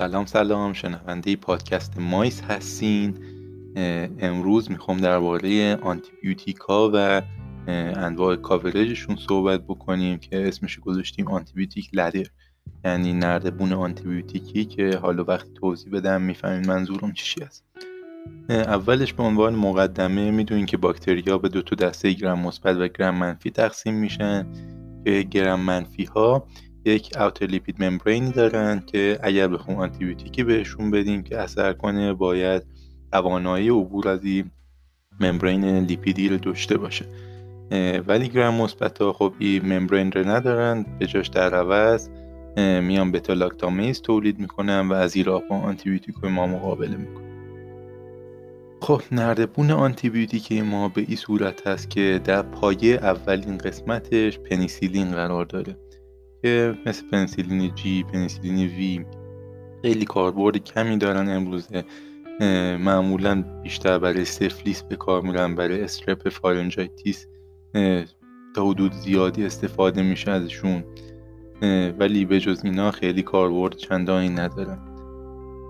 سلام سلام شنونده پادکست مایس هستین. امروز می‌خوام درباره آنتیبیوتیکا و انواع کاورجشون صحبت بکنیم که اسمش گذاشتیم آنتیبیوتیک لدر. یعنی نردبون آنتیبیوتیکی که حالا وقتی توضیح بدم می‌فهمین منظورم چی است اولش به عنوان مقدمه می‌دونین که باکتریا به دو تا دسته گرم مثبت و گرم منفی تقسیم میشن که گرم منفی ها یک اوتر لیپید ممبرینی دارن که اگر بخوام آنتیبیوتیکی بهشون بدیم که اثر کنه باید توانایی عبور از این ممبرین لیپیدی رو داشته باشه. ولی گرم مثبت ها خب این ممبرین رو ندارن به جاش در عوض میان بتا لاکتامیز تولید می‌کنن و از این راه با آنتیبیوتیک ما مقابله می‌کنن. خب نردبون آنتیبیوتیک ما به این صورت هست که در پایه اولین قسمتش پنیسیلین قرار داره. که مثل پنیسیلین G پنیسیلین V خیلی کاربرد کمی دارن امروزه معمولا بیشتر برای سفلیس به کار میرن برای strep pharyngitis تا حدود زیادی استفاده میشه ازشون ولی به جز اینا خیلی کاربرد چندانی ندارن.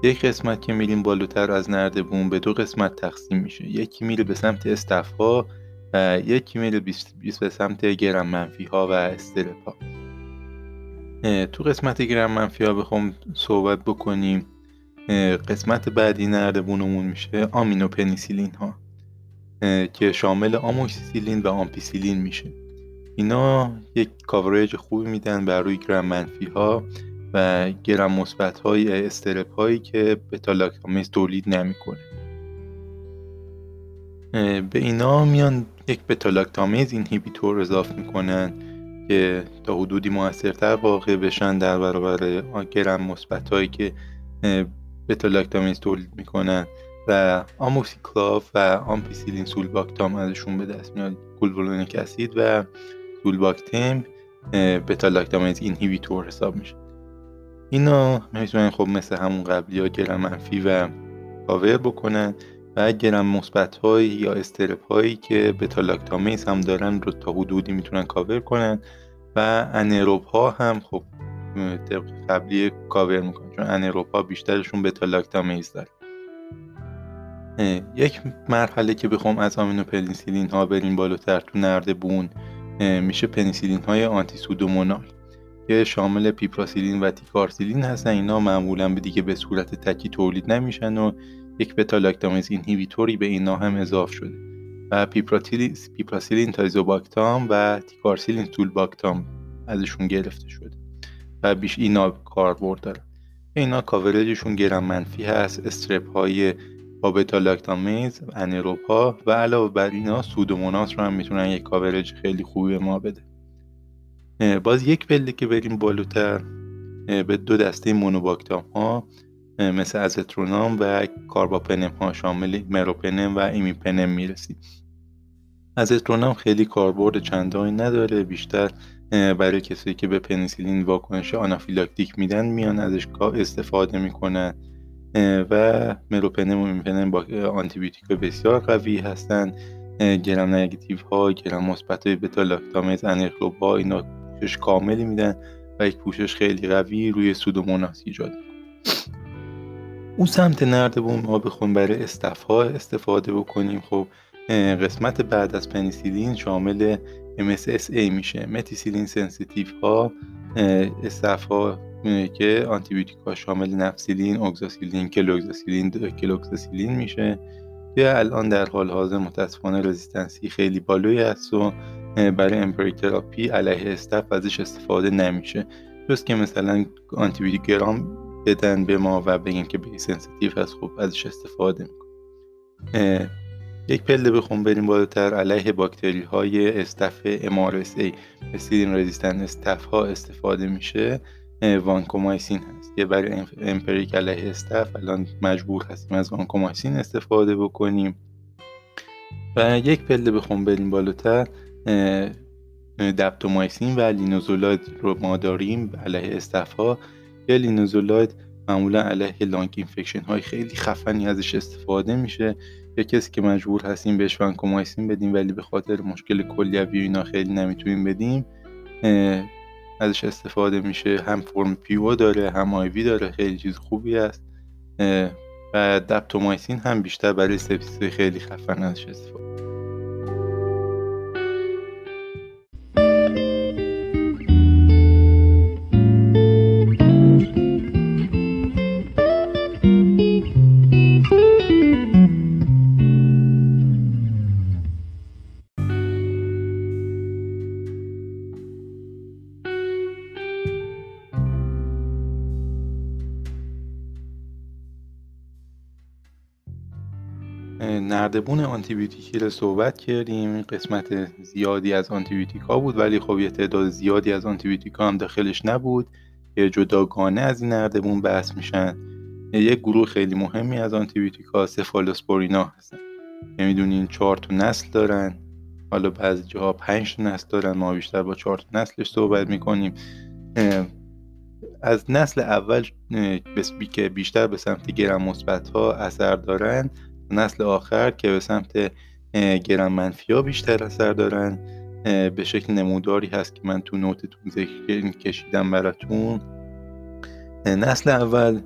یک قسمت که میریم بالاتر از نردبون به دو قسمت تقسیم میشه. یکی میره به سمت staph ها و یکی میره به سمت گرم منفی ها و strep ها تو قسمت گرم منفی ها بخوام صحبت بکنیم قسمت بعدی نردبونمون میشه آمینو پنیسیلین ها که شامل آموکسیسیلین و آمپیسیلین میشه. اینا یک coverage خوبی میدن بر روی گرم منفی ها و گرم مثبت های strep هایی که بتا lactamase تولید نمی‌کنه. به اینا میان یک beta lactamase inhibitor اضافه می‌کنن. که تا حدودی موثرتر واقع بشن در برابر گرم مثبت هایی که beta lactamase تولید می‌کنن و amoxiclav و ampicillin sulbactam ازشون به دست میاد clavulanic acid و sulbactam beta lactamase inhibitor حساب میشه. اینا می‌تونن خب مثل همون قبلی ها گرم منفی و کاور بکنن و گرم مثبت هایی یا strep هایی که beta lactamase هم دارن رو تا حدودی می‌تونن کاور کنن و anaerobe ها هم خب طبق قبلی کاور می‌کنن چون anaerobe ها بیشترشون beta lactamase دارن یک مرحله که بخوام از آمینو پنیسیلین ها بریم بالاتر تو نردبون میشه پنیسیلین های anti pseudomonal که شامل piperacillin و ticarcillin هستن. اینا معمولا به دیگه به صورت تکی تولید نمیشن و یک beta lactamase inhibitor ی به اینا هم اضاف شده. و piperacillin tazobactam و ticarcillin تولباکتام ازشون گرفته شده و بیش اینا کاربرد دارن اینا coverage شون گرم منفی هست strep های با beta lactamase anaerobe ا و علاوه بر اینا سودوموناس رو هم می‌تونن یک coverage خیلی خوبی به ما بده. باز یک پله که بریم بالاتر به دو دسته مونوباکتام ها. مثل ازترونام و کارباپنم ها شامل مروپنم و ایمیپنم می‌رسیم ازترونام خیلی کاربرد چندانی نداره. بیشتر برای کسایی که به پنیسیلین واکنش آنافیلاکتیک میدن میان ازش استفاده می‌کنن. و مروپنم و ایمیپنم با آنتیبیوتیک بسیار قوی هستن. gram negative ها گرم مثبت های beta lactamase ها اینا پوشش کاملی میدن و یک پوشش خیلی قوی روی سودوموناس ایجاد اون سمت نردبون ما بخون برای staph ها استفاده بکنیم. خب قسمت بعد از پنیسیلین شامل MSSA میشه. methicillin sensitive ها staph ها که آنتیبیوتیک ها شامل nafcillin، oxacillin، cloxacillin، cloxacillin میشه که الان در حال حاضر متاسفانه resistancy خیلی بالایی هست و برای empiric therapy علیه staph ازش استفاده نمیشه. جز که مثلا آنتی بیوگرام بدن به ما و بگن که به sensitive هست خب ازش استفاده می‌کنه یک پله بخون بریم بالاتر. علیه باکتری های staph MRSA مثل resistant staph ها استفاده میشه. وانکومایسین هست. که برای empiric علیه staph. الان مجبور هستیم از وانکومایسین استفاده بکنیم. و یک پله بخون بریم بالاتر. دپتومایسین و لینوزولاید رو ما داریم علیه staph ا یا لینوزولاید معمولا علیه lung infection های خیلی خفنی ازش استفاده میشه. یا کسی که مجبور هستیم بهش ونکومایسین بدیم ولی به خاطر مشکل کلیوی اینا خیلی نمی‌تونیم بدیم ازش استفاده میشه. هم فرم PO داره هم IV داره خیلی چیز خوبی است و دپتومایسین هم بیشتر برای سپسیس خیلی خفن ازش استفاده. نردبون آنتیبیوتیکی رو صحبت کردیم. قسمت زیادی از آنتیبیوتیک ها بود ولی خب یه تعداد زیادی از آنتیبیوتیک ها هم داخلش نبود. که جداگانه از این نردبون بحث میشن. یک گروه خیلی مهمی از آنتیبیوتیک ها سفالوسپورینا هستن. که می‌دونین چهار تا نسل دارن. حالا بعضی جاها پنج نسل دارن. ما بیشتر با چهار تا نسلش صحبت می‌کنیم. از نسل اول که بیشتر به سمت گرم مثبت ها اثر دارن. نسل آخر که به سمت گرم منفی ها بیشتر اثر دارن به شکل نموداری هست که من تو نوتتون ذکر کشیدم براتون. نسل اول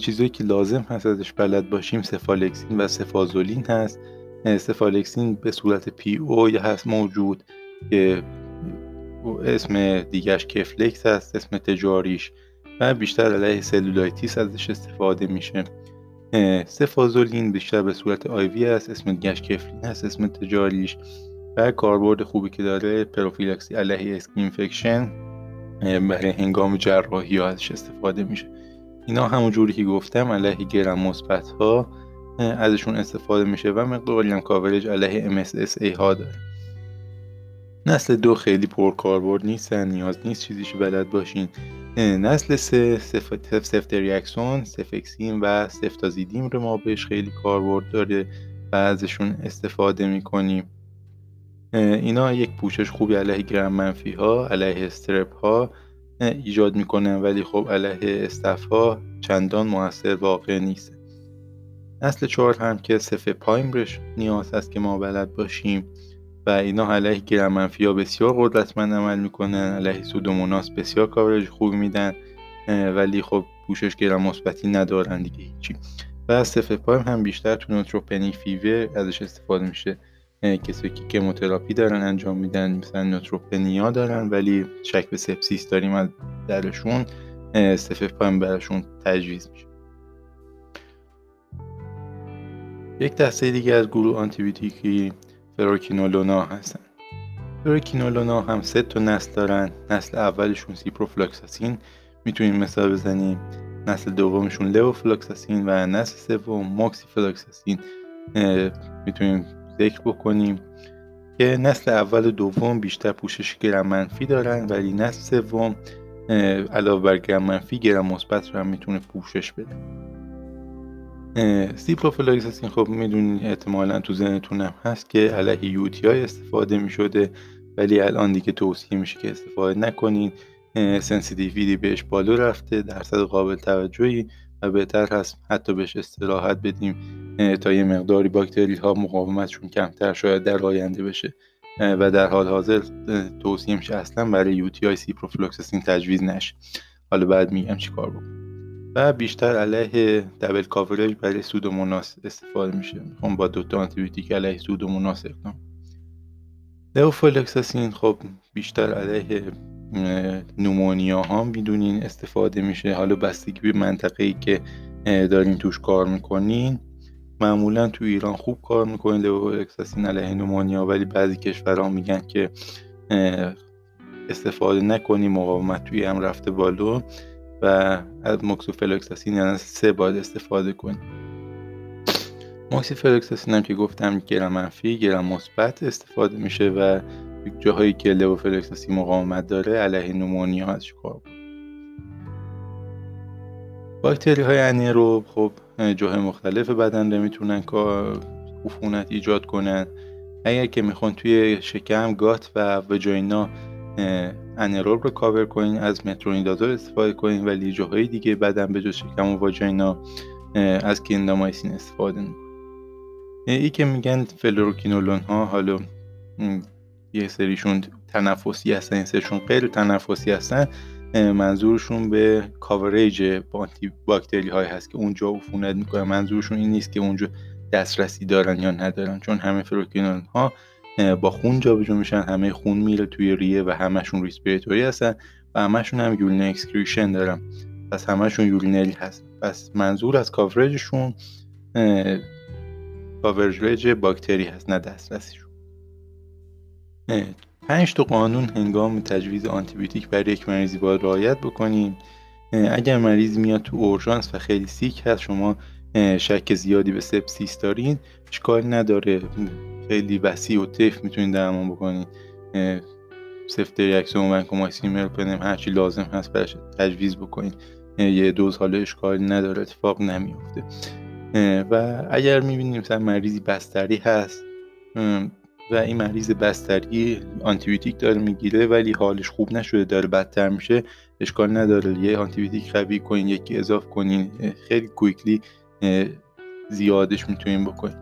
چیزایی که لازم هست ازش بلد باشیم سفالکسین و سفازولین هست. سفالکسین به صورت پی او هست موجود که اسم دیگرش کفلکس هست اسم تجاریش و بیشتر علیه cellulitis ازش استفاده میشه. سفازولین بیشتر به صورت IV است اسم دیگش کفلین هست اسم تجاریش و کاربرد خوبی که داره پروفیلاکسی علیه skin infection برای هنگام جراحی ها ازش استفاده میشه. اینا همون جوری که گفتم علیه گرم مثبت ها ازشون استفاده میشه و مقداری هم coverage علیه MSSA ها داره. نسل دو خیلی پرکاربرد نیستن نیاز نیست چیزیشو بلد باشین. نسل سه سفت ریاکسون سفکسین و سفتازیدیم رو ما بهش خیلی کاربرد داره و ازشون استفاده می‌کنیم. اینا یک پوشش خوبی علیه گرم منفی ها علیه استرپ ها ایجاد می‌کنن ولی خب علیه استف چندان موثر واقع نیست. نسل چهار هم که سف پایمرش نیاز هست که ما بلد باشیم. و اینا علیه گرم منفی ها بسیار قدرتمند عمل می‌کنن علیه سودوموناس بسیار coverage خوبی میدن ولی خب پوشش گرم مثبتی ندارن دیگه هیچی. و از سفپایم هم بیشتر تو neutropenic fever ازش استفاده میشه. کسی که chemotherapy دارن انجام میدن مثلا neutropenia دارن ولی شک به sepsis داریم از درشون سفپایم براشون تجویز میشه. یک دسته دیگه از گروه آنتیبیوتیکی فلوروکینولونا هستن. فلوروکینولونا هم سه تا نسل دارن. نسل اولشون سیپروفلاکساسین. می‌تونیم مثال بزنیم. نسل دومشون لووفلاکساسین و نسل سوم فلاکساسین می‌تونیم ذکر بکنیم. که نسل اول و دوم بیشتر پوشش گرم منفی دارن ولی نسل سوم علاوه بر گرم منفی گرم مثبت رو هم می‌تونه پوشش بده. سیپروفلاکساسین خب می‌دونین احتمالا تو ذهنتون هم هست که علیه UTI استفاده می‌شده ولی الان دیگه توصیه میشه که استفاده نکنین. sensitivity بهش بالا رفته درصد قابل توجهی و بهتر هست حتی بهش استراحت بدیم. تا یه مقداری باکتری ها مقاومتشون کمتر شاید در آینده بشه. و در حال حاضر توصیه میشه اصلا برای UTI های سیپروفلاکساسین تجویز نشه. حالا بعد میگم چی کار بکنم بیشتر علیه دبل کاورج برای سودوموناس استفاده میشه. می‌خوام با دوتا آنتیبیوتیک علیه سودوموناس اقدام. لوفولکساسین خب بیشتر علیه نومونیا ها می‌دونین استفاده میشه. حالا بستگی به منطقه ای که دارین توش کار می‌کنین. معمولا تو ایران خوب کار می‌کنین لوفولکساسین علیه نومونیا ولی بعضی کشورها میگن که استفاده نکنی مقاومت توی هم رفته بالا. و از موکسوفلوکساسین یعنی سه باید استفاده کنیم موکسیفلوکساسین هم که گفتم گرم منفی گرم مثبت استفاده میشه و جاهایی که لوفلوکساسین مقاومت داره علیه نومونیا ازش کار باکتری های انیروب خب جاهای مختلف بدن رو می‌تونن عفونت ایجاد کنن. اگر که می‌خوان توی شکم gut و vagina anaerobe رو کاور کنین از مترونیدازول استفاده کنین ولی جاهای دیگه بعدم به جز شکم و واژینا از کلیندامایسین استفاده می‌کنین اینکه میگن فلوروکینولون ها حالا یه سریشون تنفسی هستن یه سریشون غیر تنفسی هستن منظورشون به coverage آنتی باکتری های هست که اونجا عفونت می‌کنه. منظورشون این نیست که اونجا دسترسی دارن یا ندارن چون همه فلوروکینولون ها با خون جابجا میشن همه خون میره توی ریه و همشون respiratory هستن و همشون هم urine excretion دارن. پس همشون urinary هست پس منظور از coverage شون coverage باکتری هست نه دسترسیشون. پنج تا قانون هنگام تجویز آنتیبیوتیک برای یک مریضی باید رعایت بکنیم. اگر مریض میاد تو اورژانس و خیلی sick هست شما شک زیادی به sepsis دارین. اشکال نداره. خیلی وسیع الطیف می‌تونید درمان بکنید سفتریاکسون ونکومایسین مروپنم هرچی لازم هست برش تجویز بکنید یه دوز حالا اشکالی نداره. اتفاق نمیفته و اگر می‌بینیم مثلا مریضی بستری هست و این مریض بستری آنتیبیوتیک داره می‌گیره ولی حالش خوب نشده داره بدتر میشه اشکال نداره. یه آنتیبیوتیک قوی کنین یکی اضاف کنین. خیلی quickly زیادش می‌تونیم بکنیم.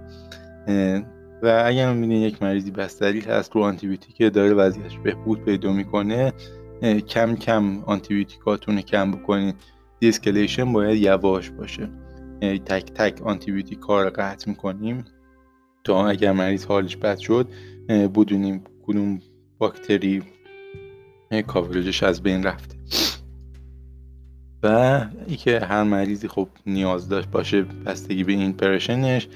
و اگر می‌بینین یک مریضی بستری هست رو آنتیبیوتیک داره وضعیتش بهبود پیدا می‌کنه کم کم آنتیبیوتیکاتون کم بکنین. de-escalation باید یواش باشه. تک تک آنتیبیوتیک رو قطع می‌کنیم تا اگر مریض حالش بد شد بدونیم کدوم باکتری کاورجش از بین رفته. و ای که هر مریضی خب نیاز داشت باشه بستگی به این پرشنش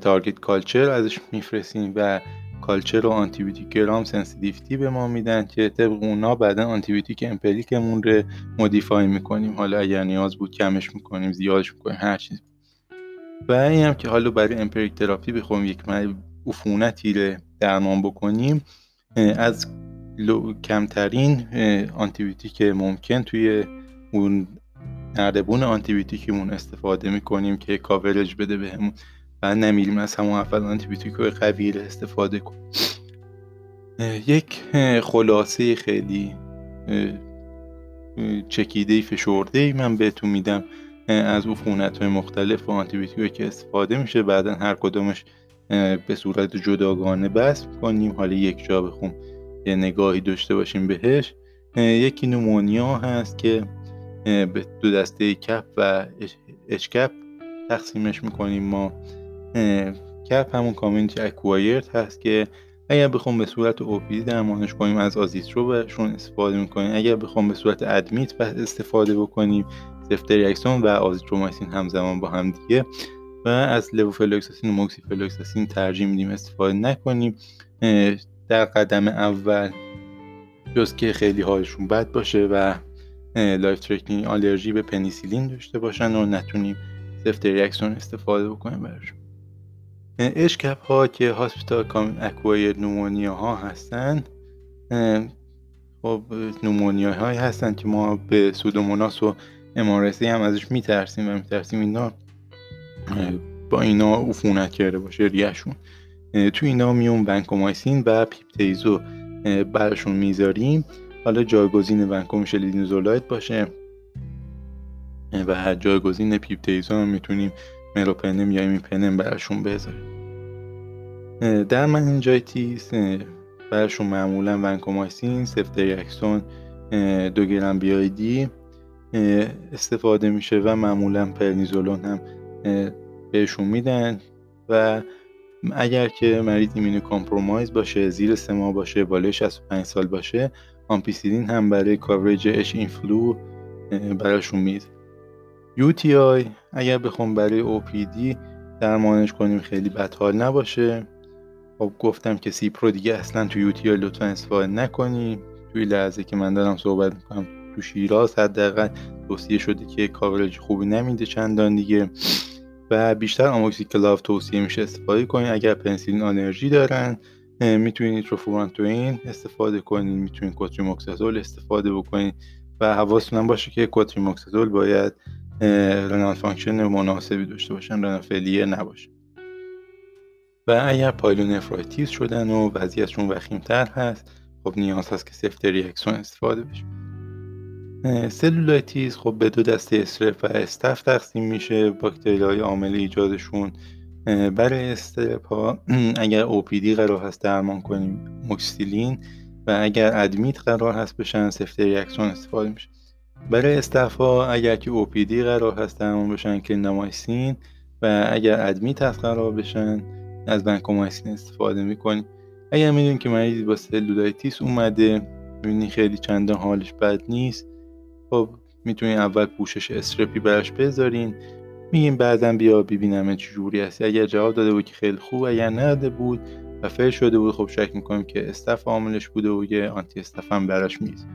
تارگت کالچر ازش میفرستیم و کالچر و آنتیبیوتیک گرام سنسیتیویتی به ما میدن که طبق اونا بعدا آنتیبیوتیک امپلیکمون رو مودیفای می‌کنیم. حالا اگر نیاز بود کمش می‌کنیم زیادش می‌کنیم هر چیز و این هم که حالا برای امپریک تراپی بخوام یک عفونتی رو درمان بکنیم از کمترین آنتیبیوتیک ممکن توی اون نردبون آنتیبیوتیکمون استفاده می‌کنیم که coverage بده بهمون. و نمیریم از همون اول آنتیبیوتیک قوی استفاده کنیم. یک خلاصه خیلی چکیده فشرده ای من بهتون میدم. از عفونت های مختلف و آنتیبیوتیک که استفاده میشه بعدا هر کدومش به صورت جداگانه بحث کنیم. حالا یک جا بخون نگاهی داشته باشیم بهش. یکی pneumonia هست که به دو دسته CAP و HCAP تقسیمش می‌کنیم. ما CAP همون community acquired هست که اگر بخوام به صورت OPD درمانش کنیم از آزیترو بهشون استفاده می‌کنیم. اگر بخوام به صورت admit استفاده بکنیم سفت ریاکسون و آزیترومایسین همزمان با هم دیگه. و از لوفلوکساسین و موکسیفلوکساسین ترجیح میدیم استفاده نکنیم. در قدم اول جز که خیلی حالشون بد باشه و life threatening آلرژی به پنیسیلین داشته باشن و نتونیم سفت ریاکسون استفاده بکنیم برشون HCAP ها که hospital کام acquired pneumonia ها هستن خب pneumonia هایی هستن که ما به سودوموناس و MRSA هم ازش میترسیم و میترسیم اینا با اینا عفونت کرده باشه ریشون تو اینا میایم ونکومایسین و پیپتازو برشون می‌ذاریم. حالا جایگزین ونکو میشه لینزولید باشه. و جایگزین پیپتازو هم می‌تونیم مروپنم یا ایمیپنم برشون بذاریم. در meningitis برشون معمولا ونکومایسین سفتریاکسون دو گرم BID استفاده میشه و معمولا پردنیزولون هم بهشون میدن. و اگر که مریض immunocompromised باشه زیر سه ماه باشه بالای 65 سال باشه آمپی‌سیلین هم برای coverage H influ براشون UTI اگر بخوام برای OPD درمانش کنیم خیلی بدحال نباشه. خب گفتم که سیپرو دیگه اصلا تو UTI لطفا استفاده نکنیم. توی لحظه که من دارم صحبت می‌کنم تو شیراز حداقل توصیه شده که coverage خوبی نمیده چندان دیگه. و بیشتر آموکسی کلاو توصیه میشه استفاده کنید اگر پنسیلین آلرژی دارن می‌تونید نیتروفورانتوئین استفاده کنید می‌تونید کوتریموکسازول استفاده بکنید و حواستون باشه که کوتریموکسازول باید renal function مناسبی داشته باشن renal failure نباشه. و اگر pyelonephritis شدن و وضعیتشون وخیمتر هست خب نیاز هست که سفت ریاکسون استفاده بشه. cellulitis خب به دو دسته strep و staph تقسیم میشه. باکتری های عامل ایجادشون برای strep اگر OPD قرار هست درمان کنیم آموکسی‌سیلین و اگر admit قرار هست بشن سفتریاکسون استفاده میشه. برای staph ها اگر که OPD قرار هست درمان بشن کلیندامایسین و اگر admit هست قرار بشن از ونکومایسین استفاده می‌کنیم. اگر می‌دونیم که مریضی با cellulitis اومده می‌بینی خیلی چندان حالش بد نیست خب می‌تونین اول پوشش strep ی براش بذارین. میگیم بعدا بیا ببینم چجوری هستی. اگر جواب داده بود که خیلی خوب اگر نداده بود و fail شده بود خب شک می‌کنیم که staph عاملش بوده و یه anti staph هم براش میز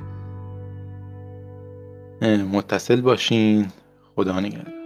متصل باشین. خدا نگهدار.